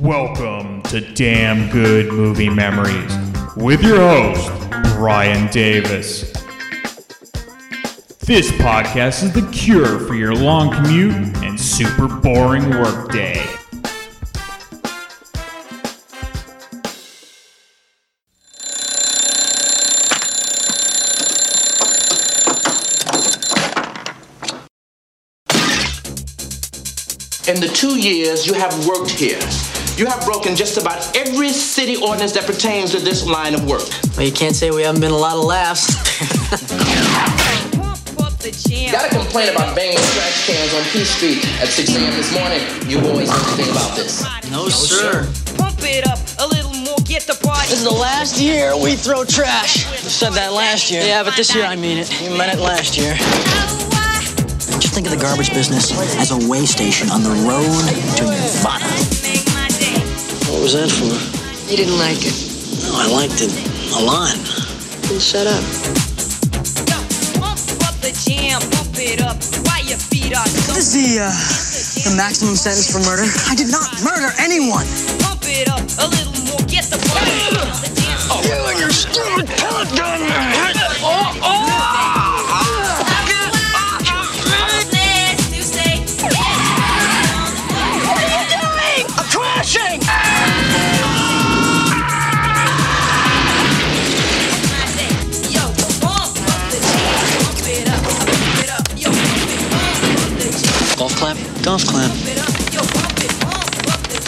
Welcome to Damn Good Movie Memories with your host, Brian Davis. This podcast is the cure for your long commute and super boring workday. In the two years you have worked here, you have broken just about every city ordinance that pertains to this line of work. Well, you can't say we haven't been a lot of laughs. You gotta complain about banging trash cans on P Street at 6 a.m. this morning. You boys know anything about this. no, sir. Pump it up a little more, get the party. This is the last year we throw trash. You said that last year. Yeah, but this year I mean it. You meant it last year. Just think of the garbage business as a way station on the road to Nirvana. What was that for? You didn't like it. No, I liked it a lot. Then shut up. What is the jam, pump it up while your feet are so This is the, uh, the maximum sentence for murder. I did not murder anyone. Pump it up a little more, get the party. The dance floor. You and your stupid pellet gun. Up the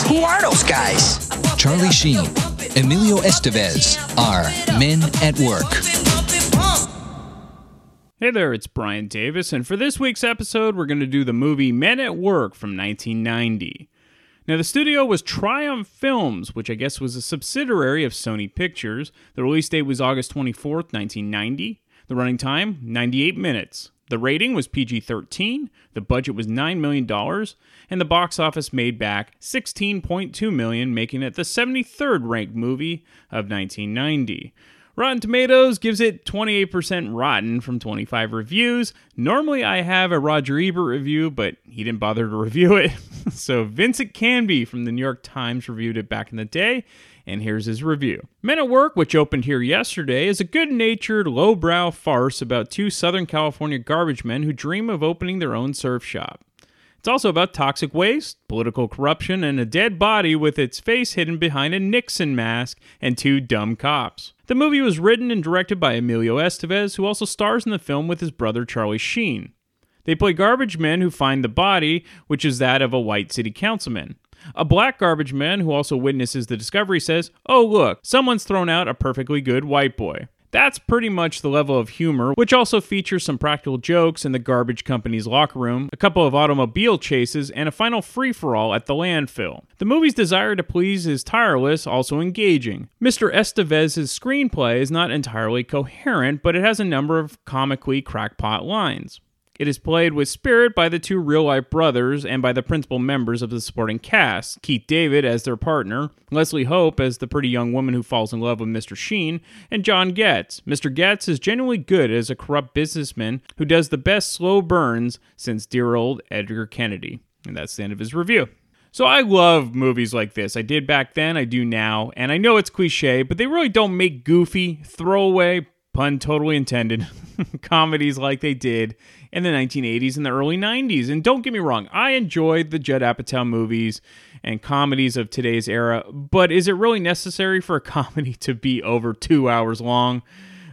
Who are those guys? Charlie Sheen, Emilio Estevez are Men at Work. Hey there, it's Brian Davis, and for this week's episode, we're going to do the movie Men at Work from 1990. Now, the studio was Triumph Films, which I guess was a subsidiary of Sony Pictures. The release date was August 24th, 1990. The running time, 98 minutes. The rating was PG 13, the budget was $9 million, and the box office made back 16.2 million, making it the 73rd ranked movie of 1990. Rotten Tomatoes gives it 28% rotten from 25 reviews. Normally I have a Roger Ebert review, but he didn't bother to review it. so Vincent Canby from the New York Times reviewed it back in the day, and here's his review. Men at Work, which opened here yesterday, is a good-natured, lowbrow farce about two Southern California garbage men who dream of opening their own surf shop. It's also about toxic waste, political corruption, and a dead body with its face hidden behind a Nixon mask and two dumb cops. The movie was written and directed by Emilio Estevez, who also stars in the film with his brother Charlie Sheen. They play garbage men who find the body, which is that of a white city councilman. A black garbage man who also witnesses the discovery says, Oh, look, someone's thrown out a perfectly good white boy. That's pretty much the level of humor, which also features some practical jokes in the garbage company's locker room, a couple of automobile chases, and a final free for all at the landfill. The movie's desire to please is tireless, also engaging. Mr. Estevez's screenplay is not entirely coherent, but it has a number of comically crackpot lines. It is played with spirit by the two real life brothers and by the principal members of the supporting cast Keith David as their partner, Leslie Hope as the pretty young woman who falls in love with Mr. Sheen, and John Getz. Mr. Getz is genuinely good as a corrupt businessman who does the best slow burns since dear old Edgar Kennedy. And that's the end of his review. So I love movies like this. I did back then, I do now, and I know it's cliche, but they really don't make goofy, throwaway, pun totally intended, comedies like they did in the 1980s and the early 90s. And don't get me wrong, I enjoyed the Judd Apatow movies and comedies of today's era, but is it really necessary for a comedy to be over two hours long?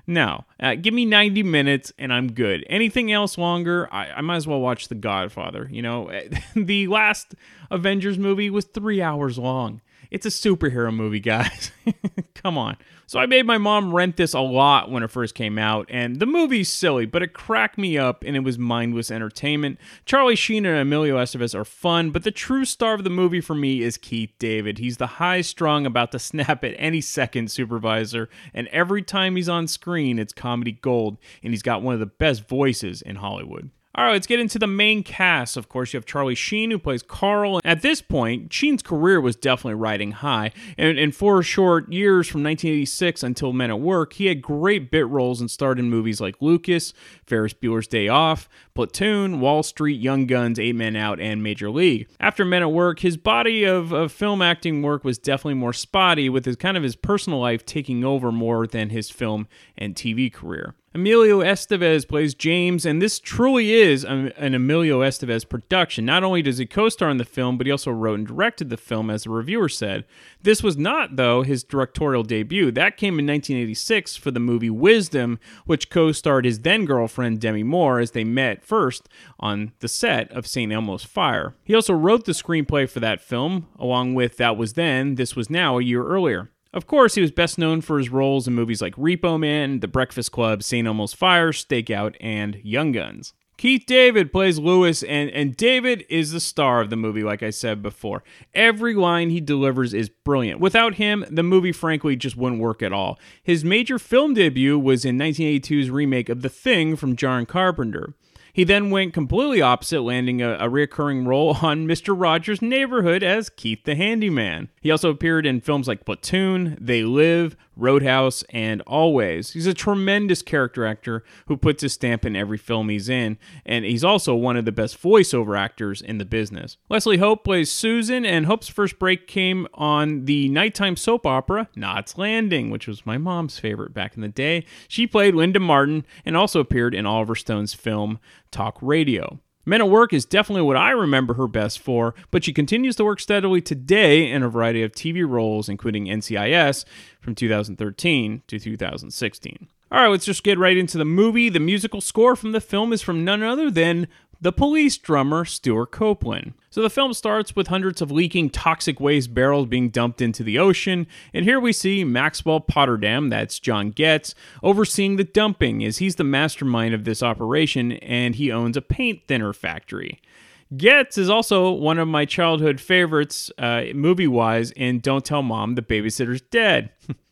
No. Uh, give me 90 minutes and I'm good. Anything else longer, I, I might as well watch The Godfather. You know, the last Avengers movie was three hours long. It's a superhero movie, guys. Come on. So I made my mom rent this a lot when it first came out, and the movie's silly, but it cracked me up and it was mindless entertainment. Charlie Sheen and Emilio Estevez are fun, but the true star of the movie for me is Keith David. He's the high strung, about to snap at any second supervisor, and every time he's on screen, it's comedy gold, and he's got one of the best voices in Hollywood. All right, let's get into the main cast. Of course, you have Charlie Sheen, who plays Carl. At this point, Sheen's career was definitely riding high. And, and for short years from 1986 until Men at Work, he had great bit roles and starred in movies like Lucas, Ferris Bueller's Day Off, Platoon, Wall Street, Young Guns, Eight Men Out, and Major League. After Men at Work, his body of, of film acting work was definitely more spotty, with his kind of his personal life taking over more than his film and TV career. Emilio Estevez plays James, and this truly is an Emilio Estevez production. Not only does he co star in the film, but he also wrote and directed the film, as the reviewer said. This was not, though, his directorial debut. That came in 1986 for the movie Wisdom, which co starred his then girlfriend Demi Moore as they met first on the set of St. Elmo's Fire. He also wrote the screenplay for that film, along with That Was Then, This Was Now a year earlier. Of course, he was best known for his roles in movies like Repo Man, The Breakfast Club, St. Elmo's Fire, Stakeout, and Young Guns. Keith David plays Lewis, and, and David is the star of the movie, like I said before. Every line he delivers is brilliant. Without him, the movie, frankly, just wouldn't work at all. His major film debut was in 1982's remake of The Thing from John Carpenter. He then went completely opposite, landing a, a recurring role on Mr. Rogers' Neighborhood as Keith the Handyman. He also appeared in films like Platoon, They Live, Roadhouse, and Always. He's a tremendous character actor who puts his stamp in every film he's in, and he's also one of the best voiceover actors in the business. Leslie Hope plays Susan, and Hope's first break came on the nighttime soap opera Knots Landing, which was my mom's favorite back in the day. She played Linda Martin and also appeared in Oliver Stone's film Talk Radio. Men at Work is definitely what I remember her best for, but she continues to work steadily today in a variety of TV roles, including NCIS from 2013 to 2016. All right, let's just get right into the movie. The musical score from the film is from none other than the police drummer Stewart Copeland. So the film starts with hundreds of leaking toxic waste barrels being dumped into the ocean, and here we see Maxwell Potterdam, that's John Getz, overseeing the dumping as he's the mastermind of this operation and he owns a paint thinner factory. Getz is also one of my childhood favorites, uh, movie wise, in Don't Tell Mom the Babysitter's Dead.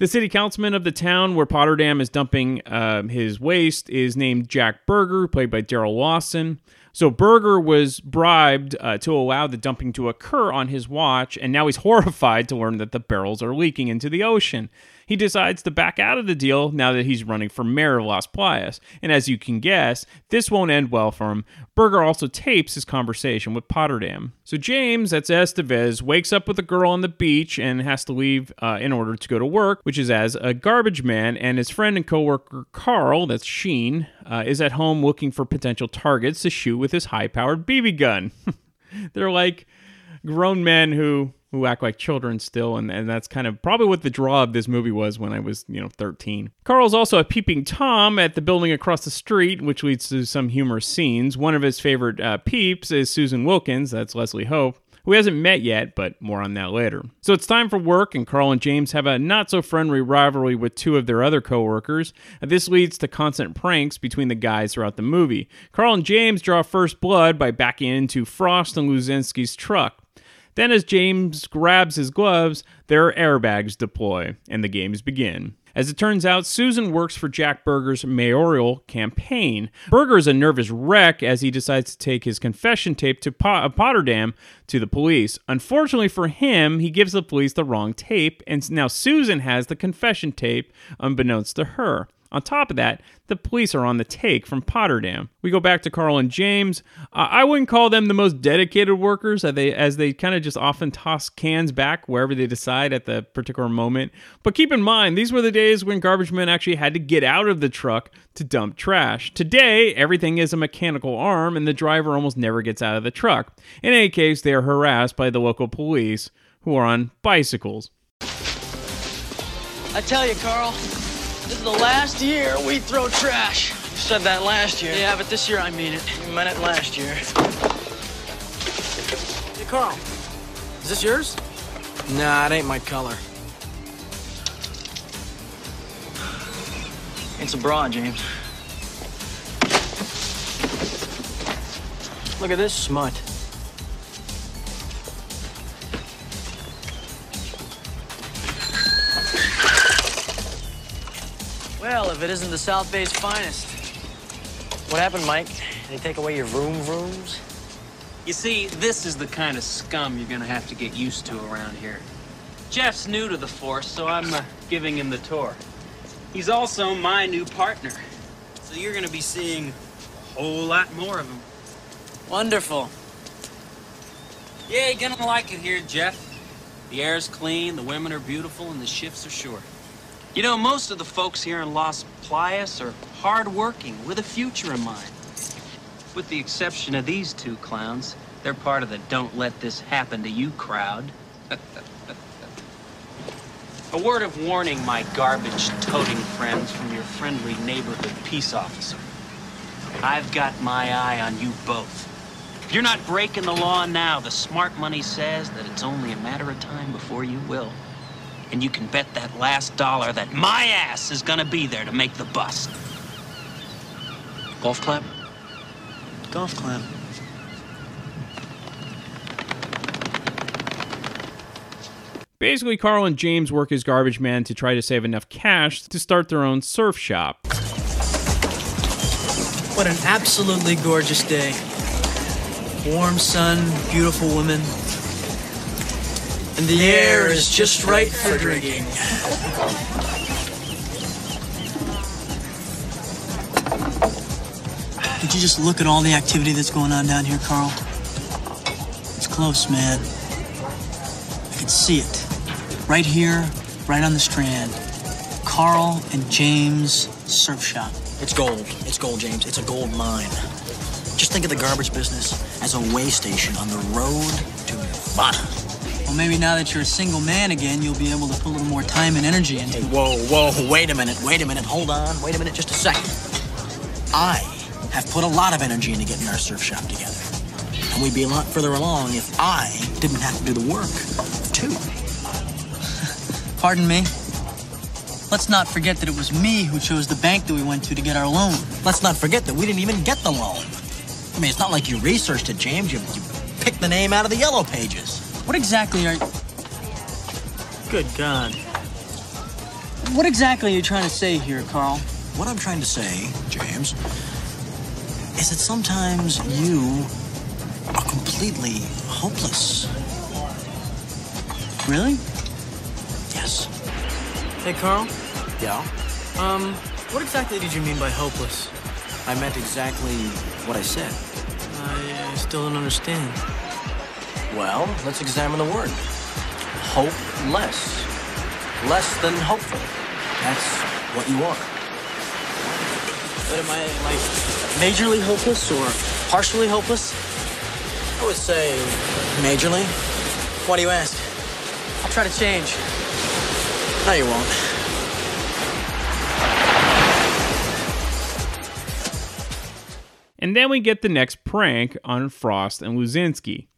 The city councilman of the town where Potterdam is dumping um, his waste is named Jack Berger, played by Darrell Larson. So Berger was bribed uh, to allow the dumping to occur on his watch, and now he's horrified to learn that the barrels are leaking into the ocean. He decides to back out of the deal now that he's running for mayor of Las Playas. And as you can guess, this won't end well for him. Berger also tapes his conversation with Potterdam. So James, that's Estevez, wakes up with a girl on the beach and has to leave uh, in order to go to work, which is as a garbage man. And his friend and coworker Carl, that's Sheen, uh, is at home looking for potential targets to shoot with his high-powered BB gun. They're like grown men who who act like children still and, and that's kind of probably what the draw of this movie was when i was you know 13 carl's also a peeping tom at the building across the street which leads to some humorous scenes one of his favorite uh, peeps is susan wilkins that's leslie hope who hasn't met yet, but more on that later. So it's time for work, and Carl and James have a not so friendly rivalry with two of their other coworkers. This leads to constant pranks between the guys throughout the movie. Carl and James draw first blood by backing into Frost and Luzinski's truck. Then, as James grabs his gloves, their airbags deploy, and the games begin. As it turns out, Susan works for Jack Berger's mayoral campaign. Berger is a nervous wreck as he decides to take his confession tape to po- uh, Potterdam to the police. Unfortunately for him, he gives the police the wrong tape, and now Susan has the confession tape, unbeknownst to her. On top of that, the police are on the take from Potterdam. We go back to Carl and James. Uh, I wouldn't call them the most dedicated workers, as they, as they kind of just often toss cans back wherever they decide at the particular moment. But keep in mind, these were the days when garbage men actually had to get out of the truck to dump trash. Today, everything is a mechanical arm, and the driver almost never gets out of the truck. In any case, they are harassed by the local police, who are on bicycles. I tell you, Carl, this is the last year we throw trash. You said that last year. Yeah, but this year I mean it. You meant it last year. Hey, Carl. Is this yours? Nah, it ain't my color. It's a bra, James. Look at this smut. Well, if it isn't the South Bay's finest. What happened, Mike? Did they take away your room rooms? You see, this is the kind of scum you're gonna have to get used to around here. Jeff's new to the force, so I'm uh, giving him the tour. He's also my new partner, so you're gonna be seeing a whole lot more of him. Wonderful. Yeah, you're gonna like it here, Jeff. The air's clean, the women are beautiful, and the shifts are short. You know, most of the folks here in Las Playas are hardworking, with a future in mind. With the exception of these two clowns, they're part of the don't let this happen to you crowd. a word of warning, my garbage toting friends from your friendly neighborhood peace officer. I've got my eye on you both. If you're not breaking the law now, the smart money says that it's only a matter of time before you will. And you can bet that last dollar that my ass is gonna be there to make the bust. Golf clap? Golf clap. Basically, Carl and James work as garbage men to try to save enough cash to start their own surf shop. What an absolutely gorgeous day. Warm sun, beautiful women. And the air is just right for drinking. Did you just look at all the activity that's going on down here, Carl? It's close, man. I can see it. Right here, right on the strand. Carl and James Surf Shop. It's gold. It's gold, James. It's a gold mine. Just think of the garbage business as a way station on the road to Nirvana. Well, maybe now that you're a single man again, you'll be able to put a little more time and energy into Hey, whoa, whoa, wait a minute, wait a minute, hold on, wait a minute, just a second. I have put a lot of energy into getting our surf shop together. And we'd be a lot further along if I didn't have to do the work, too. Pardon me? Let's not forget that it was me who chose the bank that we went to to get our loan. Let's not forget that we didn't even get the loan. I mean, it's not like you researched it, James. You, you picked the name out of the yellow pages. What exactly are. you... Good God. What exactly are you trying to say here, Carl? What I'm trying to say, James, is that sometimes you are completely hopeless. Really? Yes. Hey, Carl? Yeah? Um, what exactly did you mean by hopeless? I meant exactly what I said. I uh, still don't understand. Well, let's examine the word. Hopeless. Less than hopeful. That's what you are. But am I, am I majorly hopeless or partially hopeless? I would say majorly. Why do you ask? I'll try to change. No, you won't. And then we get the next prank on Frost and Luzinski.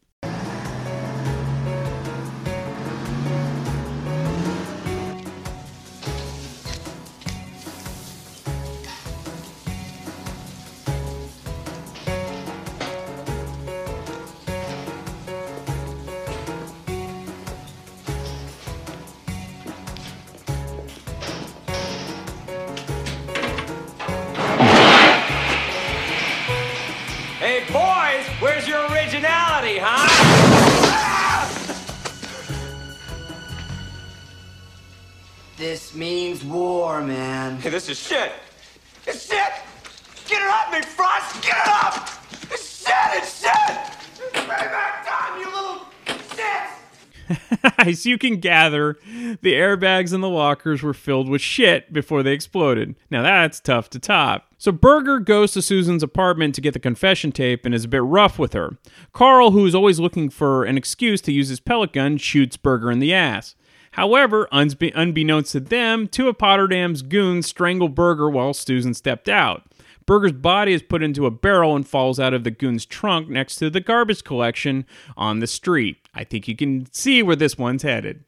You can gather, the airbags and the lockers were filled with shit before they exploded. Now that's tough to top. So Berger goes to Susan's apartment to get the confession tape and is a bit rough with her. Carl, who is always looking for an excuse to use his pellet gun, shoots Berger in the ass. However, unsbe- unbeknownst to them, two of Potterdam's goons strangle Berger while Susan stepped out. Berger's body is put into a barrel and falls out of the goon's trunk next to the garbage collection on the street. I think you can see where this one's headed.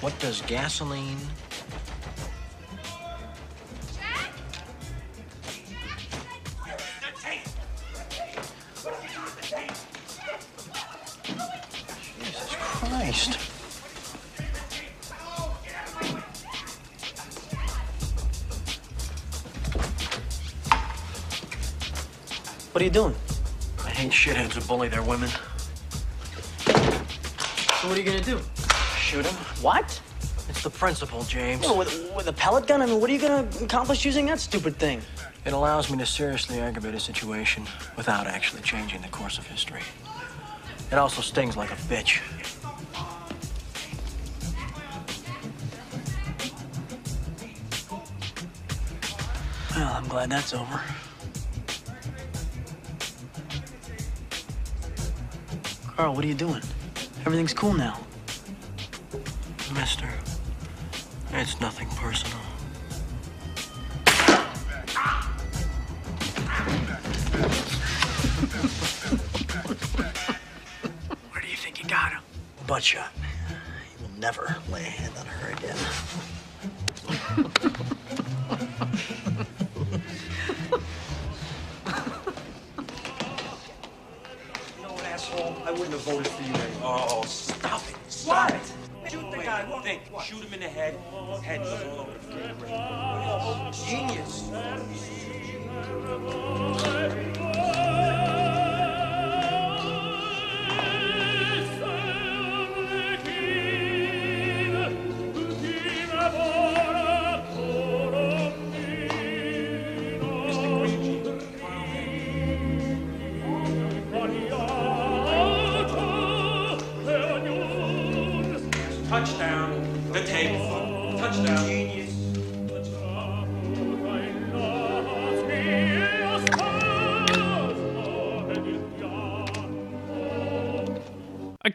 What does gasoline? Jesus Christ. What are you doing? I hate shitheads who bully their women. So what are you gonna do? Shoot him. What? It's the principle, James. With, with a pellet gun? I mean, what are you gonna accomplish using that stupid thing? It allows me to seriously aggravate a situation without actually changing the course of history. It also stings like a bitch. Well, I'm glad that's over. Carl, what are you doing? Everything's cool now. Mister, it's nothing personal.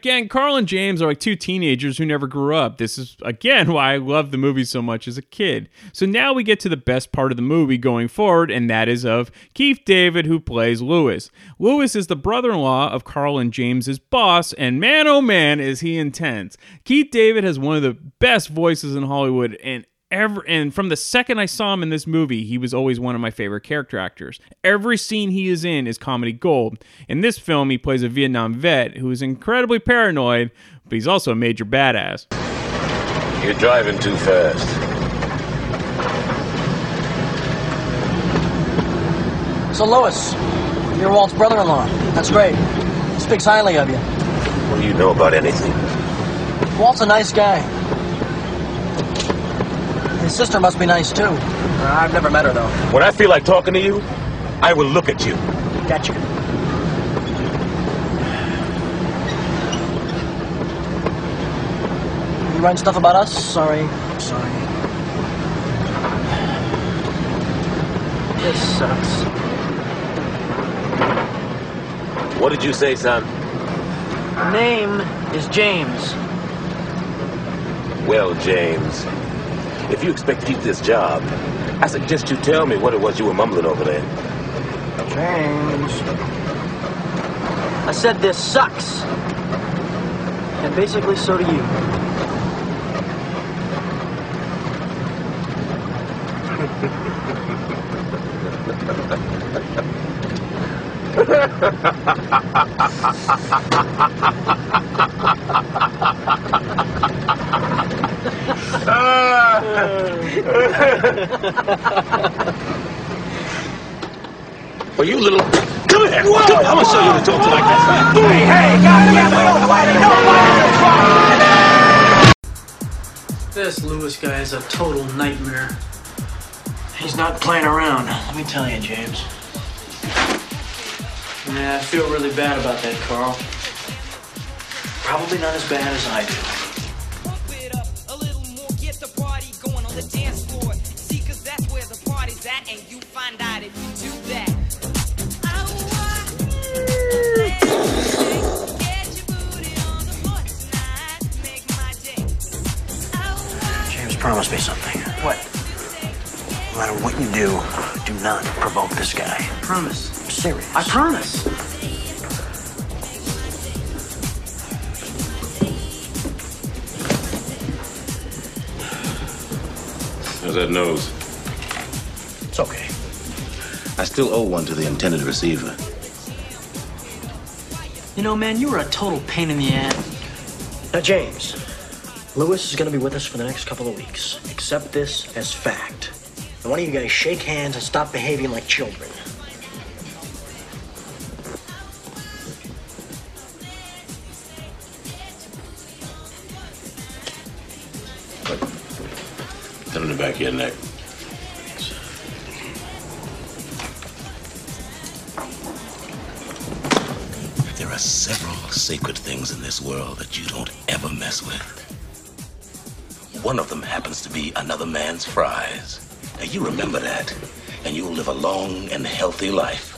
Again, Carl and James are like two teenagers who never grew up. This is, again, why I loved the movie so much as a kid. So now we get to the best part of the movie going forward, and that is of Keith David, who plays Lewis. Lewis is the brother in law of Carl and James's boss, and man, oh man, is he intense. Keith David has one of the best voices in Hollywood, and ever and from the second I saw him in this movie, he was always one of my favorite character actors. Every scene he is in is comedy gold. In this film, he plays a Vietnam vet who is incredibly paranoid, but he's also a major badass. You're driving too fast. So, Lois, you're Walt's brother-in-law. That's great. He speaks highly of you. What do you know about anything? Walt's a nice guy. His sister must be nice, too. Uh, I've never met her, though. When I feel like talking to you, I will look at you. Gotcha. You write stuff about us? Sorry. Sorry. This sucks. What did you say, son? Her name is James. Well, James, if you expect to keep this job, I suggest you tell me what it was you were mumbling over there. James. I said this sucks. And basically, so do you. Well, you little. Come here! Come here! I'm gonna show you how to talk to like that. Hey, hey, goddamn, we don't fight it. This Lewis guy is a total nightmare. He's not playing around, let me tell you, James. Yeah, I feel really bad about that, Carl. Probably not as bad as I do. Serious. I promise. How's that nose? It's okay. I still owe one to the intended receiver. You know, man, you were a total pain in the ass. Now, James, Lewis is going to be with us for the next couple of weeks. Accept this as fact. And why don't you guys to shake hands and stop behaving like children? Back your neck. There are several sacred things in this world that you don't ever mess with. One of them happens to be another man's fries. Now you remember that, and you'll live a long and healthy life.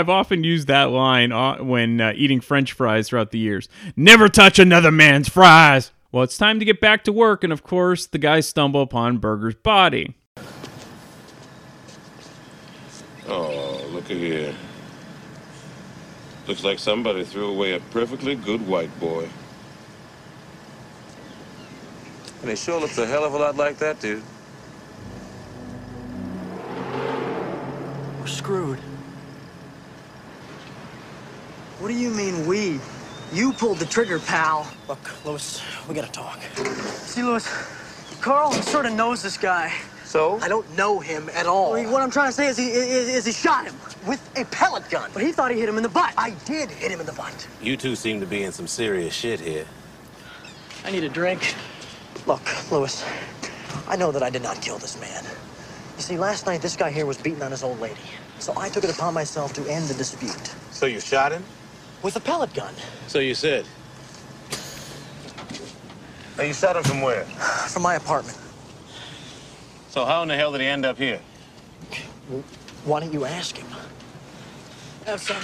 I've often used that line uh, when uh, eating french fries throughout the years. Never touch another man's fries! Well, it's time to get back to work, and of course, the guys stumble upon Berger's body. Oh, look at here. Looks like somebody threw away a perfectly good white boy. And he sure looks a hell of a lot like that dude. We're screwed. What do you mean we? You pulled the trigger, pal. Look, Lewis, we gotta talk. See, Lewis, Carl sort of knows this guy. So? I don't know him at all. I mean, what I'm trying to say is he, is, is he shot him. With a pellet gun. But he thought he hit him in the butt. I did hit him in the butt. You two seem to be in some serious shit here. I need a drink. Look, Lewis, I know that I did not kill this man. You see, last night this guy here was beating on his old lady. So I took it upon myself to end the dispute. So you shot him? With a pellet gun. So you said. Now you shot him from where? From my apartment. So how in the hell did he end up here? Why don't you ask him? Have some.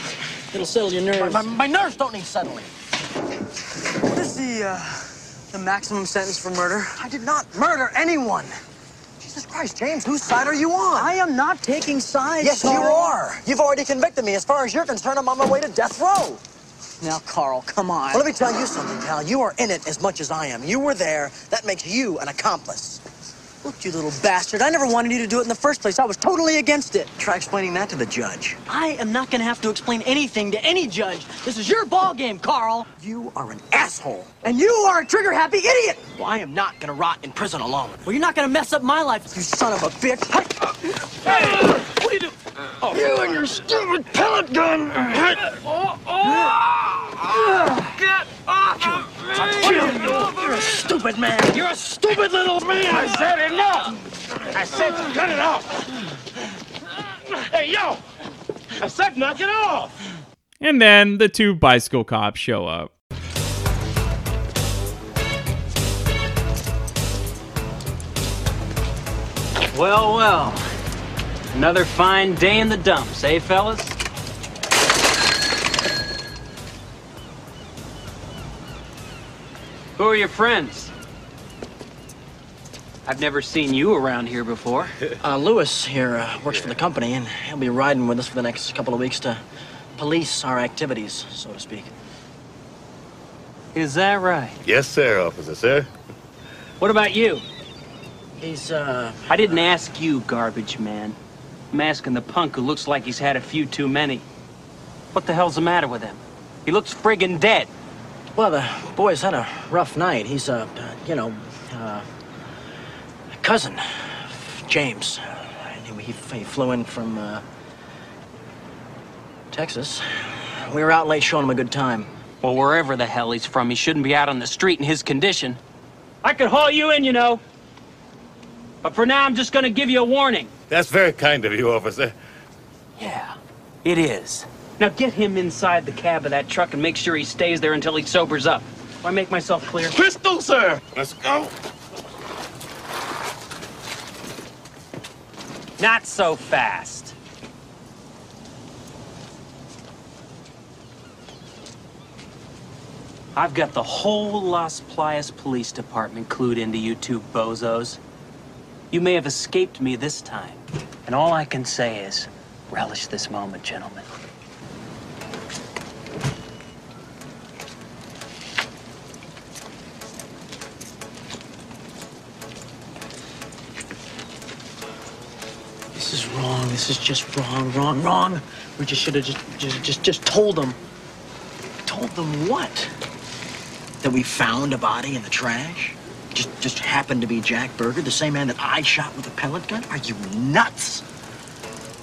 It'll settle your nerves. My, my, my nerves don't need settling. What is the, uh, the maximum sentence for murder? I did not murder anyone. Jesus Christ, James, whose side are you on? I am not taking sides. Yes, you are. You've already convicted me. As far as you're concerned, I'm on my way to death row. Now, Carl, come on. Well, let me tell you something, pal. You are in it as much as I am. You were there. That makes you an accomplice. Look, you little bastard. I never wanted you to do it in the first place. I was totally against it. Try explaining that to the judge. I am not going to have to explain anything to any judge. This is your ball game, Carl. You are an asshole. And you are a trigger-happy idiot. Well, I am not going to rot in prison alone. Well, you're not going to mess up my life, you son of a bitch. Hey, what are you doing? Oh, you and your stupid pellet gun. Oh, Get off of me! You're a stupid man. You're a stupid little man. I said enough! I said cut it off! Hey, yo! I said knock it off! And then the two bicycle cops show up. Well, well. Another fine day in the dumps, eh, fellas? Who are your friends? I've never seen you around here before. Uh, Lewis here uh, works for the company, and he'll be riding with us for the next couple of weeks to police our activities, so to speak. Is that right? Yes, sir, officer, sir. What about you? He's, uh... I didn't ask you, garbage man. I'm the punk who looks like he's had a few too many. What the hell's the matter with him? He looks friggin' dead. Well, the boy's had a rough night. He's, a, uh you know, uh, a cousin, James. He, he, he flew in from, uh, Texas. We were out late showing him a good time. Well, wherever the hell he's from, he shouldn't be out on the street in his condition. I could haul you in, you know. But for now, I'm just gonna give you a warning. That's very kind of you, officer. Yeah, it is. Now get him inside the cab of that truck and make sure he stays there until he sobers up. Do I make myself clear? Pistol, sir! Let's go. Not so fast. I've got the whole Las Playas Police Department clued into you two bozos. You may have escaped me this time, and all I can say is, relish this moment, gentlemen. This is wrong. This is just wrong, wrong, wrong. We just should have just, just, just, just told them. Told them what? That we found a body in the trash? Just, just happened to be Jack Berger, the same man that I shot with a pellet gun? Are you nuts?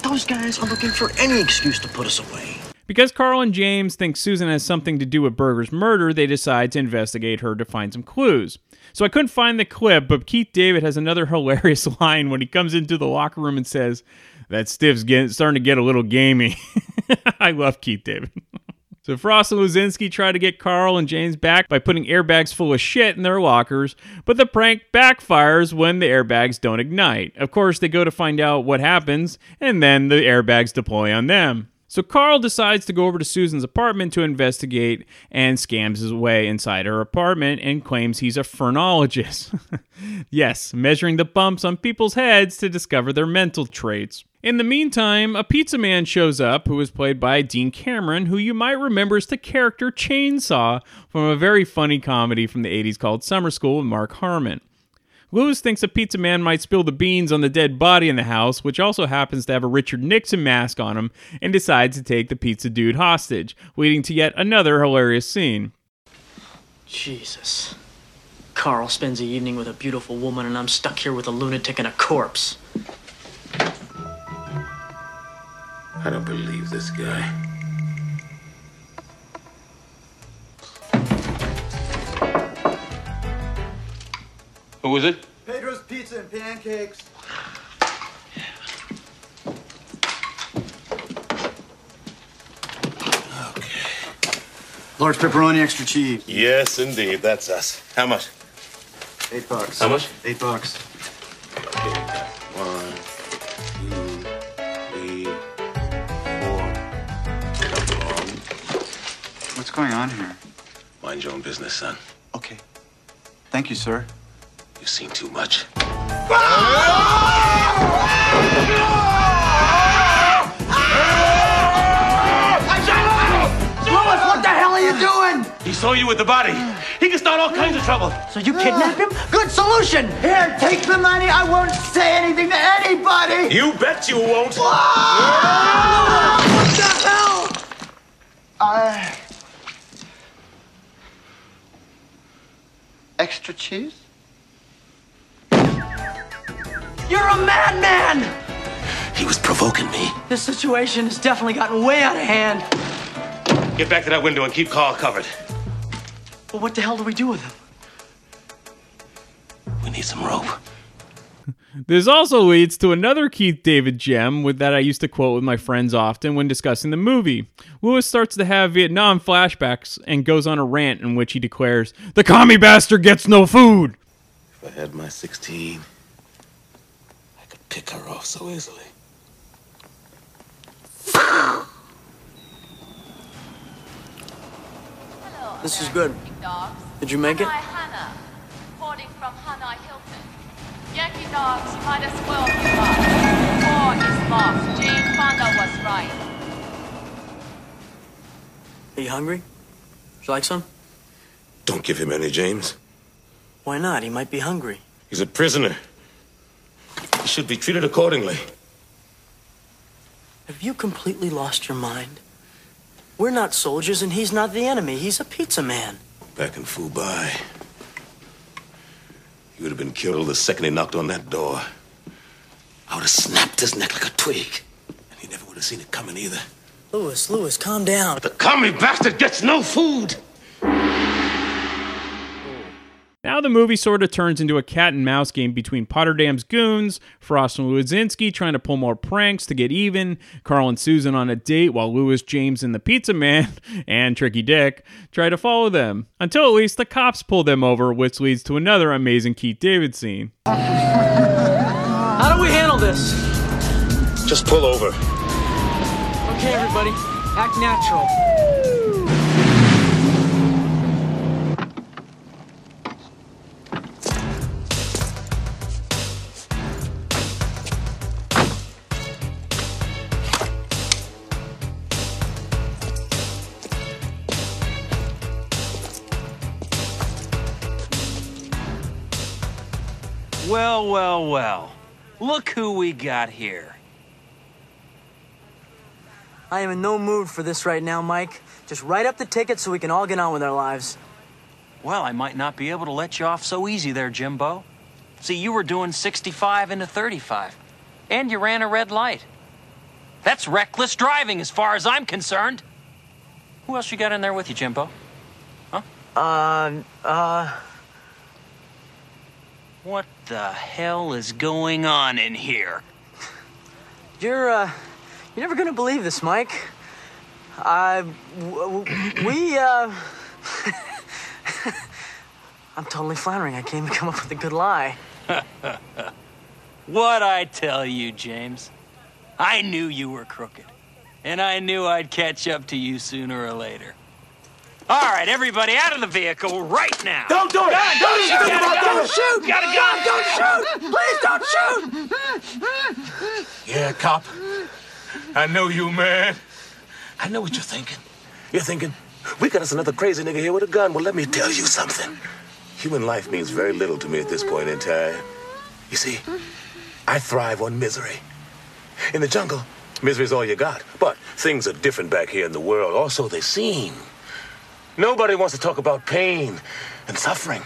Those guys are looking for any excuse to put us away. Because Carl and James think Susan has something to do with Berger's murder, they decide to investigate her to find some clues. So I couldn't find the clip, but Keith David has another hilarious line when he comes into the locker room and says, That stiff's getting, starting to get a little gamey. I love Keith David. So Frost and Luzinski try to get Carl and James back by putting airbags full of shit in their lockers, but the prank backfires when the airbags don't ignite. Of course, they go to find out what happens, and then the airbags deploy on them. So Carl decides to go over to Susan's apartment to investigate and scams his way inside her apartment and claims he's a phrenologist. yes, measuring the bumps on people's heads to discover their mental traits. In the meantime, a pizza man shows up who is played by Dean Cameron, who you might remember as the character Chainsaw from a very funny comedy from the 80s called Summer School with Mark Harmon. Lewis thinks a pizza man might spill the beans on the dead body in the house, which also happens to have a Richard Nixon mask on him, and decides to take the pizza dude hostage, leading to yet another hilarious scene. Jesus. Carl spends the evening with a beautiful woman, and I'm stuck here with a lunatic and a corpse. I don't believe this guy. Who was it? Pedro's Pizza and Pancakes. Okay. Large pepperoni, extra cheese. Yes, indeed. That's us. How much? Eight bucks. How much? Eight bucks. One, two, three, four. Come on. What's going on here? Mind your own business, son. Okay. Thank you, sir. You've seen too much. Louis, what the hell are you doing? He saw you with the body. He can start all kinds of trouble. So you kidnapped him? Good solution. Here, take the money. I won't say anything to anybody. You bet you won't. What the hell? I. Extra cheese? You're a madman! He was provoking me. This situation has definitely gotten way out of hand. Get back to that window and keep Carl covered. Well, what the hell do we do with him? We need some rope. This also leads to another Keith David gem with that I used to quote with my friends often when discussing the movie. Lewis starts to have Vietnam flashbacks and goes on a rant in which he declares, "The commie bastard gets no food." If I had my 16, I could pick her off so easily. This is good. Did you make it? Hannah. Reporting from Hanoi Hilton. Yankee dogs, might as well give up. War is lost. Jane Fonda was right. Are you hungry? Would you like some? Don't give him any, James. Why not? He might be hungry. He's a prisoner. He should be treated accordingly. Have you completely lost your mind? We're not soldiers, and he's not the enemy. He's a pizza man. Back in Phu Bai. He would have been killed the second he knocked on that door. I would have snapped his neck like a twig. And he never would have seen it coming either. Lewis, Lewis, calm down. The commie bastard gets no food! Now the movie sort of turns into a cat and mouse game between Potterdam's goons, Frost and Luzinski trying to pull more pranks to get even, Carl and Susan on a date while Lewis, James, and the pizza man, and Tricky Dick, try to follow them. Until at least the cops pull them over, which leads to another amazing Keith David scene. How do we handle this? Just pull over. Okay, everybody, act natural. Well, well. Look who we got here. I am in no mood for this right now, Mike. Just write up the ticket so we can all get on with our lives. Well, I might not be able to let you off so easy there, Jimbo. See, you were doing 65 into 35, and you ran a red light. That's reckless driving as far as I'm concerned. Who else you got in there with you, Jimbo? Huh? Uh, uh, What the hell is going on in here? you're, uh, you're never gonna believe this, Mike. I, w- w- we, uh, I'm totally floundering. I can't even come up with a good lie. What I tell you, James? I knew you were crooked. And I knew I'd catch up to you sooner or later. All right, everybody out of the vehicle right now. Don't do it! Gun, Don't shoot, gotta. Don't shoot! Gotta go. God, don't shoot! Please don't shoot! Yeah, cop. I know you, man. I know what you're thinking. You're thinking, we got us another crazy nigga here with a gun. Well, let me tell you something. Human life means very little to me at this point in time. You see, I thrive on misery. In the jungle, misery's all you got. But things are different back here in the world. Also, they seem. Nobody wants to talk about pain and suffering.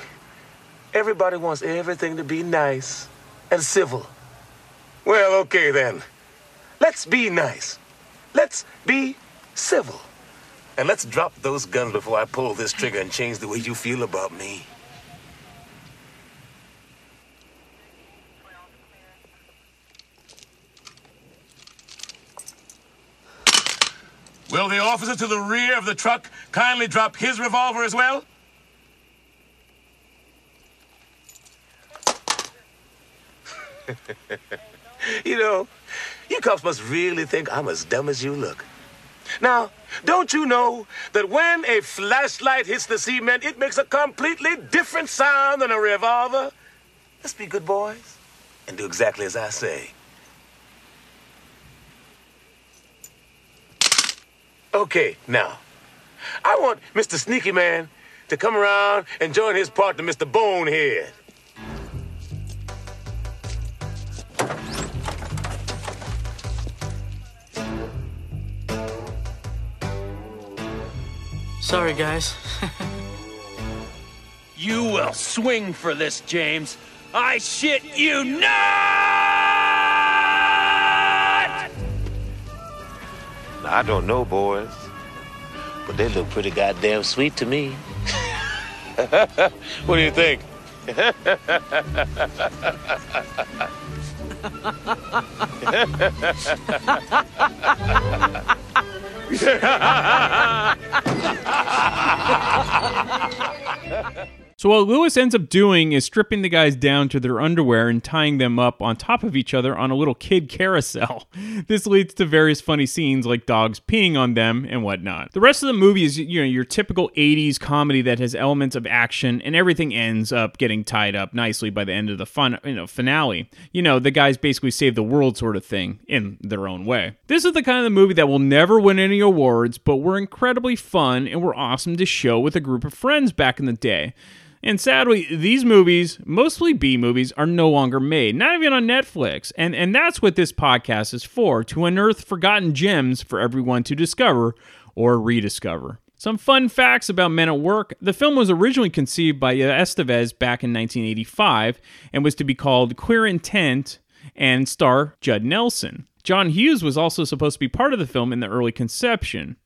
Everybody wants everything to be nice and civil. Well, okay then. Let's be nice. Let's be civil. And let's drop those guns before I pull this trigger and change the way you feel about me. Will the officer to the rear of the truck kindly drop his revolver as well? you know, you cops must really think I'm as dumb as you look. Now, don't you know that when a flashlight hits the cement, it makes a completely different sound than a revolver? Let's be good boys and do exactly as I say. Okay, now, I want Mr. Sneaky Man to come around and join his partner, Mr. Bonehead. Sorry, guys. You will swing for this, James. I shit you not! I don't know, boys, but they look pretty goddamn sweet to me. what do you think? So what Lewis ends up doing is stripping the guys down to their underwear and tying them up on top of each other on a little kid carousel. This leads to various funny scenes like dogs peeing on them and whatnot. The rest of the movie is you know your typical 80s comedy that has elements of action and everything ends up getting tied up nicely by the end of the fun you know finale. You know, the guys basically save the world sort of thing in their own way. This is the kind of movie that will never win any awards, but were incredibly fun and were awesome to show with a group of friends back in the day. And sadly, these movies, mostly B movies, are no longer made, not even on Netflix. And and that's what this podcast is for, to unearth forgotten gems for everyone to discover or rediscover. Some fun facts about Men at Work. The film was originally conceived by Estevez back in 1985 and was to be called Queer Intent and star Judd Nelson. John Hughes was also supposed to be part of the film in the early conception.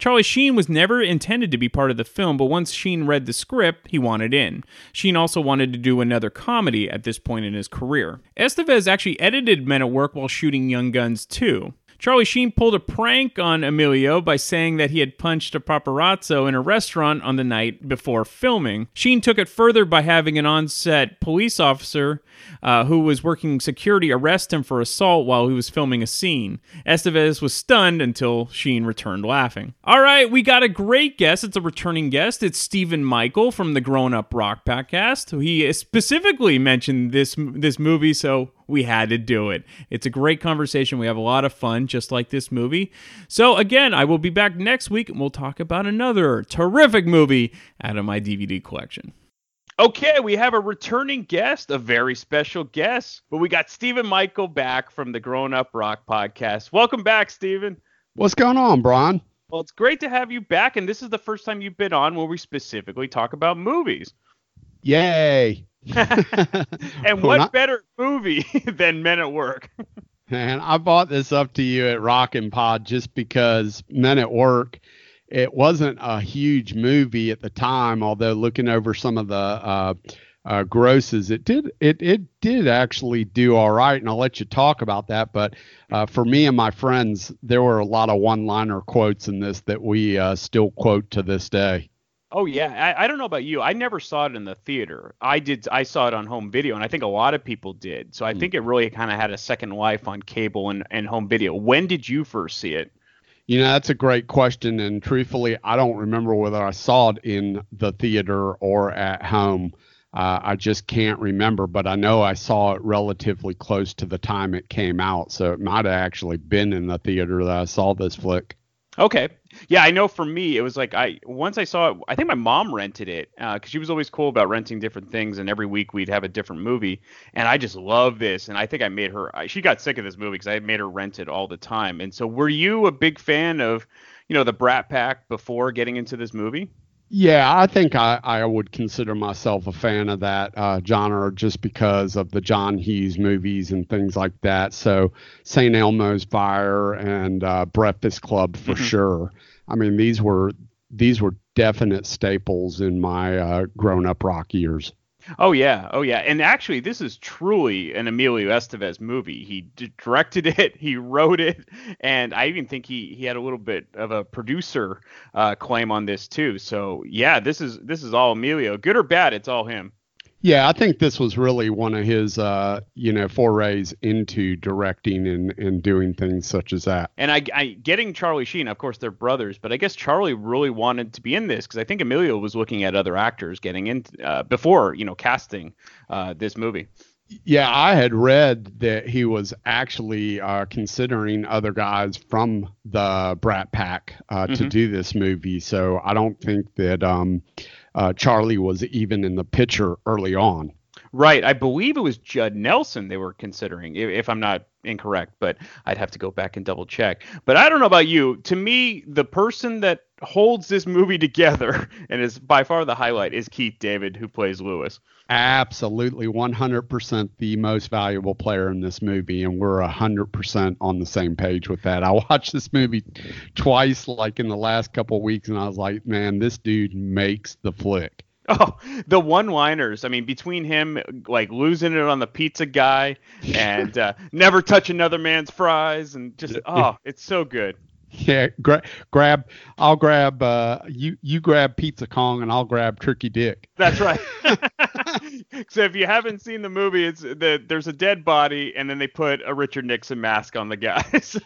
Charlie Sheen was never intended to be part of the film, but once Sheen read the script, he wanted in. Sheen also wanted to do another comedy at this point in his career. Estevez actually edited Men at Work while shooting Young Guns 2. Charlie Sheen pulled a prank on Emilio by saying that he had punched a paparazzo in a restaurant on the night before filming. Sheen took it further by having an on set police officer uh, who was working security arrest him for assault while he was filming a scene. Estevez was stunned until Sheen returned laughing. All right, we got a great guest. It's a returning guest. It's Stephen Michael from the Growing Up Rock podcast. He specifically mentioned this this movie, so we had to do it. It's a great conversation. We have a lot of fun, just like this movie. So, again, I will be back next week and we'll talk about another terrific movie out of my DVD collection. Okay, we have a returning guest, a very special guest, but we got Stephen Michael back from the Growing Up Rock podcast. Welcome back, Stephen. What's going on, Brian? Well, it's great to have you back, and this is the first time you've been on where we specifically talk about movies. Yay! and what I, better movie than Men at Work? man, I bought this up to you at Rock and Pod just because Men at Work it wasn't a huge movie at the time. Although looking over some of the uh, uh, grosses, it did it it did actually do all right, and I'll let you talk about that. But uh, for me and my friends, there were a lot of one-liner quotes in this that we uh, still quote to this day. Oh yeah, I, I don't know about you. I never saw it in the theater. I did. I saw it on home video, and I think a lot of people did. So I think it really kind of had a second life on cable and, and home video. When did you first see it? You know, that's a great question, and truthfully, I don't remember whether I saw it in the theater or at home. Uh, I just can't remember, but I know I saw it relatively close to the time it came out, so it might have actually been in the theater that I saw this flick. Okay. Yeah, I know for me it was like I once I saw it, I think my mom rented it uh, because she was always cool about renting different things, and every week we'd have a different movie. And I just love this, and I think I made her. She got sick of this movie because I made her rent it all the time. And so, were you a big fan of, you know, the Brat Pack before getting into this movie? Yeah, I think I, I would consider myself a fan of that uh, genre just because of the John Hughes movies and things like that. So, St. Elmo's Fire and uh, Breakfast Club for Mhm. sure. I mean, these were these were definite staples in my uh, grown-up rock years. Oh yeah, oh yeah, and actually, this is truly an Emilio Estevez movie. He d- directed it, he wrote it, and I even think he he had a little bit of a producer uh, claim on this too. So yeah, this is this is all Emilio, good or bad, it's all him. Yeah, I think this was really one of his, uh, you know, forays into directing and, and doing things such as that. And I, I getting Charlie Sheen, of course they're brothers, but I guess Charlie really wanted to be in this because I think Emilio was looking at other actors getting in uh, before you know casting uh, this movie. Yeah, I had read that he was actually uh, considering other guys from the Brat Pack uh, to Mhm. do this movie. So I don't think that um, uh, Charlie was even in the picture early on. Right. I believe it was Judd Nelson they were considering, if, if I'm not incorrect, but I'd have to go back and double check. But I don't know about you. To me, the person that holds this movie together and is by far the highlight is Keith David, who plays Lewis. Absolutely, 100% the most valuable player in this movie, and we're 100% on the same page with that. I watched this movie twice, like in the last couple of weeks, and I was like, man, this dude makes the flick. Oh, the one-liners. I mean, between him like losing it on the pizza guy and uh, never touch another man's fries, and just oh, it's so good. Yeah, gra- grab. I'll grab. Uh, you you grab Pizza Kong, and I'll grab Tricky Dick. That's right. so if you haven't seen the movie, it's the there's a dead body, and then they put a Richard Nixon mask on the guy, so,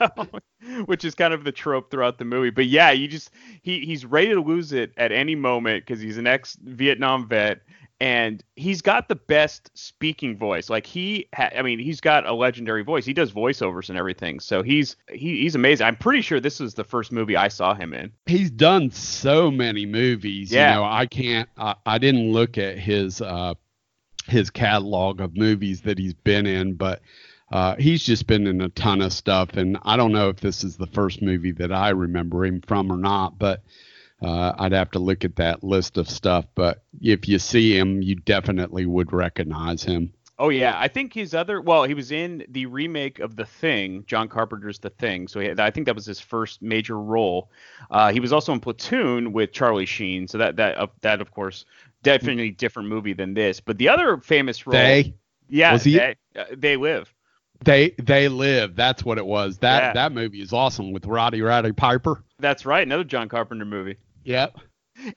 which is kind of the trope throughout the movie. But yeah, you just he he's ready to lose it at any moment because he's an ex Vietnam vet. And he's got the best speaking voice. Like he, ha- I mean, he's got a legendary voice. He does voiceovers and everything. So he's he, he's amazing. I'm pretty sure this is the first movie I saw him in. He's done so many movies. Yeah. You know, I can't. I, I didn't look at his uh his catalog of movies that he's been in, but uh, he's just been in a ton of stuff. And I don't know if this is the first movie that I remember him from or not, but uh, I'd have to look at that list of stuff. But if you see him, you definitely would recognize him. Oh yeah, I think his other well, he was in the remake of The Thing, John Carpenter's The Thing. So he, I think that was his first major role. Uh, he was also in Platoon with Charlie Sheen. So that that uh, that of course definitely different movie than this. But the other famous role, They? yeah, Was he- they, uh, they live. They they live. That's what it was. That Yeah. that movie is awesome with Roddy Roddy Piper. That's right, another John Carpenter movie. Yep.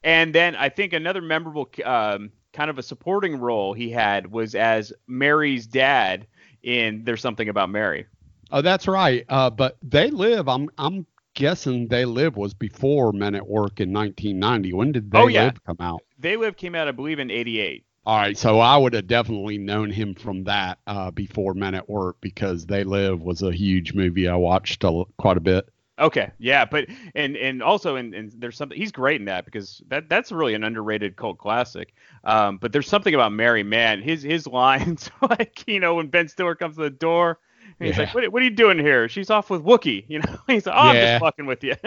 And then I think another memorable um, kind of a supporting role he had was as Mary's dad in There's Something About Mary. Oh, that's right. Uh, but they live. I'm I'm guessing they live was before Men at Work in 1990. When did they Oh, yeah. live come out? They Live came out, I believe, in '88. All right, so I would have definitely known him from that uh, before Men at Work because They Live was a huge movie I watched a, quite a bit. Okay, yeah, but and and also and, and there's something he's great in that because that that's really an underrated cult classic. Um, but there's something about Mary, man, his his lines like you know when Ben Stiller comes to the door. And he's Yeah. like, what, what are you doing here? She's off with Woogie. You know, he's like, oh, I'm just fucking with you.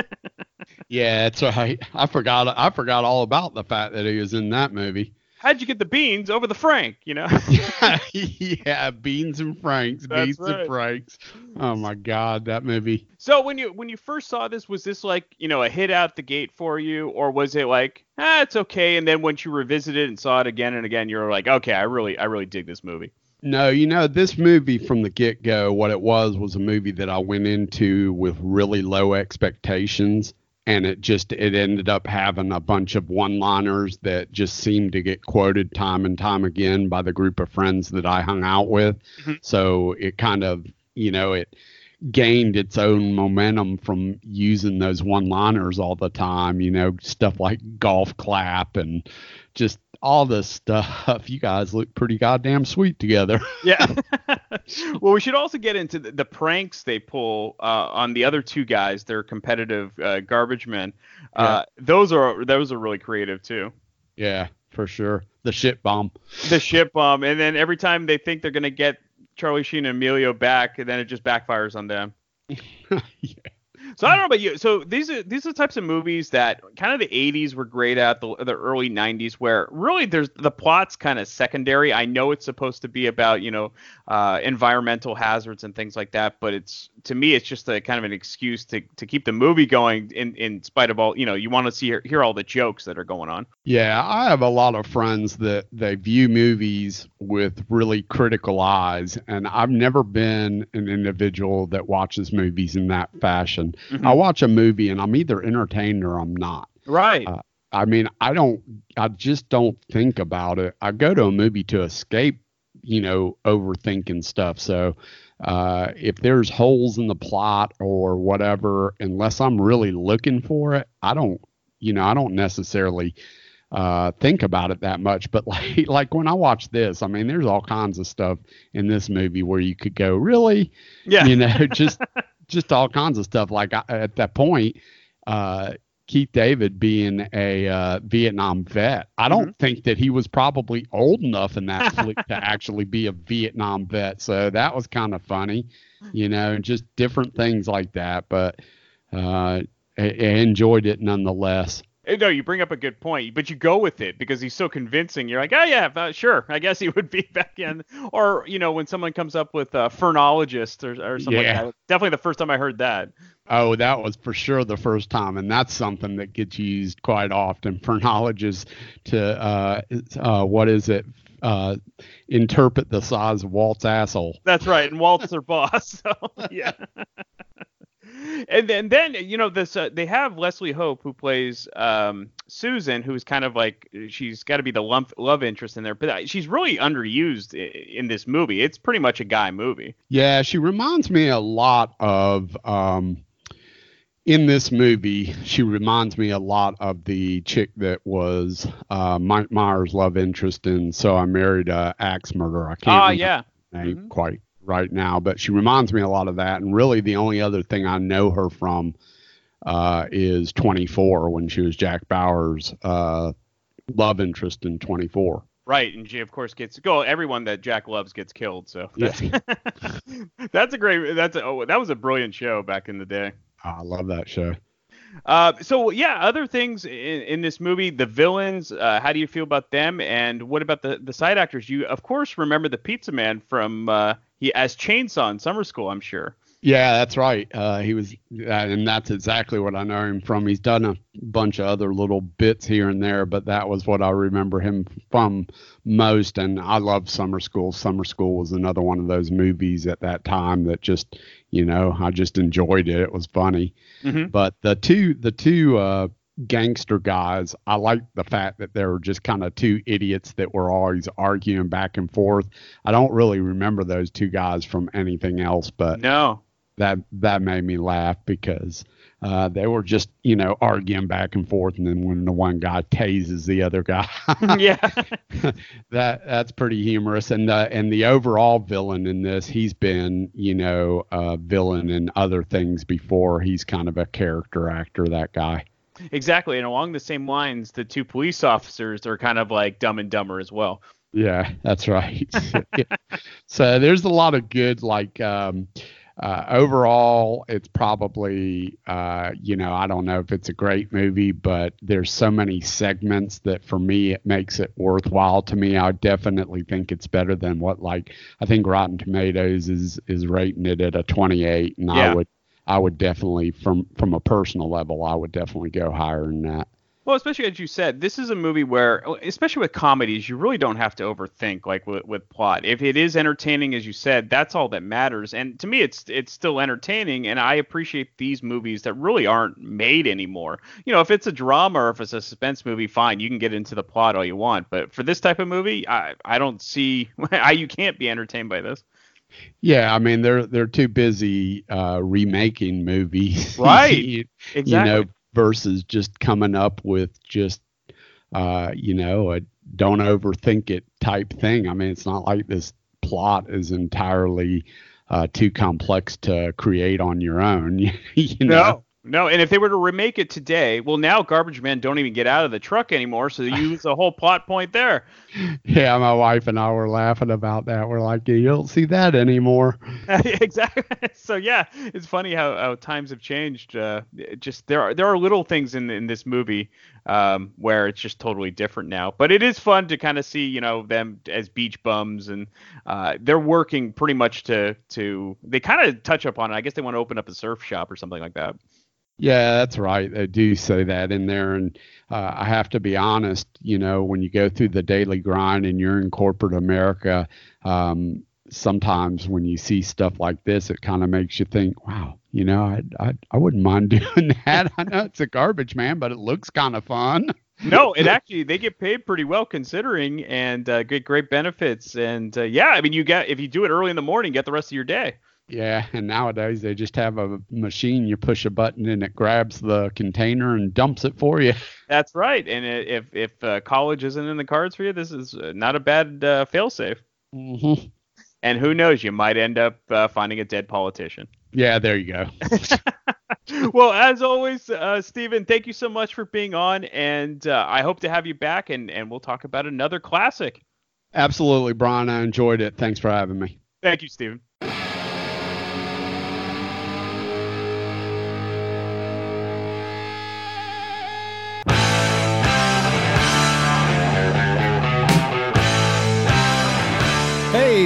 Yeah, that's right. I forgot I forgot all about the fact that he was in that movie. How'd you get the beans over the Frank? You know. yeah, beans and franks, That's beans right. and franks. Oh my god, that movie. So when you when you first saw this, was this like you know a hit out the gate for you, or was it like ah it's okay, and then once you revisited and saw it again and again, you're like okay, I really I really dig this movie. No, you know, this movie from the get go, what it was was a movie that I went into with really low expectations. And it just it ended up having a bunch of one-liners that just seemed to get quoted time and time again by the group of friends that I hung out with. Mm-hmm. So it kind of, you know, it gained its own momentum from using those one-liners all the time, you know, stuff like golf clap and just all this stuff. You guys look pretty goddamn sweet together. Yeah. well, we should also get into the, the pranks they pull uh, on the other two guys. They're competitive uh, garbage men. Uh, Those are those are really creative too. Yeah, for sure. The shit bomb. The ship bomb, and then every time they think they're gonna get Charlie Sheen and Emilio back, and then it just backfires on them. So I don't know about you. So these are these are the types of movies that kind of the 80s were great at, the the early 90s, where really there's the plot's kind of secondary. I know it's supposed to be about you know uh, environmental hazards and things like that, but it's to me it's just a kind of an excuse to to keep the movie going in in spite of all you know you want to see hear all the jokes that are going on. Yeah, I have a lot of friends that they view movies with really critical eyes, and I've never been an individual that watches movies in that fashion. Mhm. I watch a movie and I'm either entertained or I'm not. Right. Uh, I mean, I don't, I just don't think about it. I go to a movie to escape, you know, overthinking stuff. So, uh, if there's holes in the plot or whatever, unless I'm really looking for it, I don't, you know, I don't necessarily uh think about it that much but like like when i watch this i mean there's all kinds of stuff in this movie where you could go really Yeah. you know just just all kinds of stuff. Like I, at that point uh keith david being a uh vietnam vet i don't think that he was probably old enough in that flick to actually be a vietnam vet. So that was kind of funny you know and just different things like that. But uh I, I enjoyed it nonetheless No, you bring up a good point, but you go with it because he's so convincing. You're like, oh yeah, uh, sure, I guess he would be back in. Or you know, when someone comes up with a phrenologist or, or something Yeah. like that. Definitely the first time I heard that. Oh, that was for sure the first time, and that's something that gets used quite often. Phrenologists to uh, uh, what is it? Uh, interpret the size of Walt's asshole. That's right, and Walt's their boss. So yeah. And then, then you know this. Uh, they have Leslie Hope who plays um, Susan, who's kind of like she's got to be the lump, love interest in there, but uh, she's really underused in this movie. It's pretty much a guy movie. Yeah, she reminds me a lot of um, in this movie. She reminds me a lot of the chick that was uh, Mike Myers' love interest in So I Married a Axe Murderer. I can't remember yeah. name quite right now, but she reminds me a lot of that. And really, the only other thing I know her from uh, is 24 when she was Jack Bauer's uh, love interest in 24. Right, and she of course gets go. Everyone that Jack loves gets killed. So that's, that's a great. That's a, oh, that was a brilliant show back in the day. I love that show. Uh, so yeah, other things in, in this movie, the villains. Uh, how do you feel about them? And what about the the side actors? You of course remember the Pizza Man from uh, he as Chainsaw in Summer School. I'm sure. Yeah, that's right. Uh, he was, uh, and that's exactly what I know him from. He's done a bunch of other little bits here and there, but that was what I remember him from most. And I love Summer School. Summer School was another one of those movies at that time that just, you know, I just enjoyed it. It was funny. Mhm. But the two, the two uh, gangster guys, I like the fact that they were just kind of two idiots that were always arguing back and forth. I don't really remember those two guys from anything else, but no, that that made me laugh because uh, they were just you know arguing back and forth, and then when the one guy tases the other guy, yeah, that that's pretty humorous. And the and the overall villain in this, he's been you know a villain in other things before. He's kind of a character actor. That guy. Exactly. And along the same lines, the two police officers are kind of like Dumb and Dumber as well. Yeah, that's right. so there's a lot of good like um uh, overall, it's probably, uh, you know, I don't know if it's a great movie, but there's so many segments that for me it makes it worthwhile to me. I definitely think it's better than what like I think Rotten Tomatoes is is rating it at a 28, and Yeah. I would I would definitely from from a personal level I would definitely go higher than that. Well, especially as you said, this is a movie where, especially with comedies, you really don't have to overthink like with, with plot. If it is entertaining, as you said, that's all that matters. And to me, it's it's still entertaining, and I appreciate these movies that really aren't made anymore. You know, if it's a drama or if it's a suspense movie, fine, you can get into the plot all you want. But for this type of movie, I I don't see how you can't be entertained by this. Yeah, I mean they're they're too busy uh, remaking movies, Right. you, Exactly. you know, versus just coming up with just uh, you know a don't overthink it type thing. I mean, it's not like this plot is entirely uh, too complex to create on your own. you know. No. And if they were to remake it today, well, now Garbage Men don't even get out of the truck anymore, so you use the whole plot point there. Yeah, my wife and I were laughing about that. We're like, you don't see that anymore. exactly. So yeah, it's funny how, how times have changed. Uh, just there are there are little things in in this movie um, where it's just totally different now. But it is fun to kind of see you know them as beach bums, and uh, they're working pretty much to to they kind of touch upon it. I guess they want to open up a surf shop or something like that. Yeah, that's right. They do say that in there. And uh, I have to be honest, you know, when you go through the daily grind and you're in corporate America, um, sometimes when you see stuff like this, it kind of makes you think, wow, you know, I, I, I wouldn't mind doing that. I know it's a garbage man, but it looks kind of fun. no, it actually they get paid pretty well considering, and uh, get great benefits. And uh, yeah, I mean, you get if you do it early in the morning, get the rest of your day. Yeah, and nowadays they just have a machine. You push a button and it grabs the container and dumps it for you. That's right. And if if uh, college isn't in the cards for you, this is uh, not a bad uh, failsafe. Mm-hmm. And who knows, you might end up uh, finding a dead politician. Yeah, there you go. well, as always, uh, Stephen, thank you so much for being on, and uh, I hope to have you back, and and we'll talk about another classic. Absolutely, Brian. I enjoyed it. Thanks for having me. Thank you, Stephen.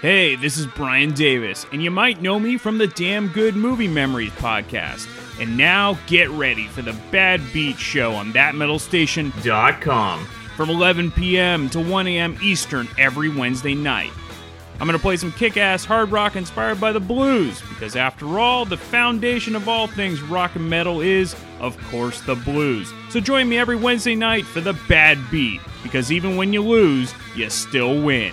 Hey, this is Brian Davis, and you might know me from the Damn Good Movie Memories podcast. And now get ready for the Bad Beat Show on thatmetalstation.com from 11 p.m. to 1 a.m. Eastern every Wednesday night. I'm going to play some kick ass hard rock inspired by the blues, because after all, the foundation of all things rock and metal is, of course, the blues. So join me every Wednesday night for the Bad Beat, because even when you lose, you still win.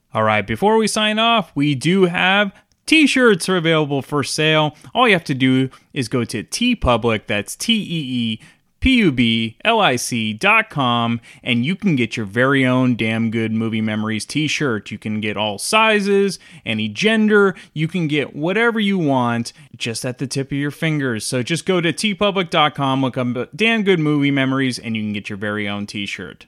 All right, before we sign off, we do have t-shirts are available for sale. All you have to do is go to TeePublic, that's T E E dot com, and you can get your very own Damn Good Movie Memories t-shirt. You can get all sizes, any gender, you can get whatever you want just at the tip of your fingers. So just go to teepublic.com, look up Damn Good Movie Memories, and you can get your very own t-shirt.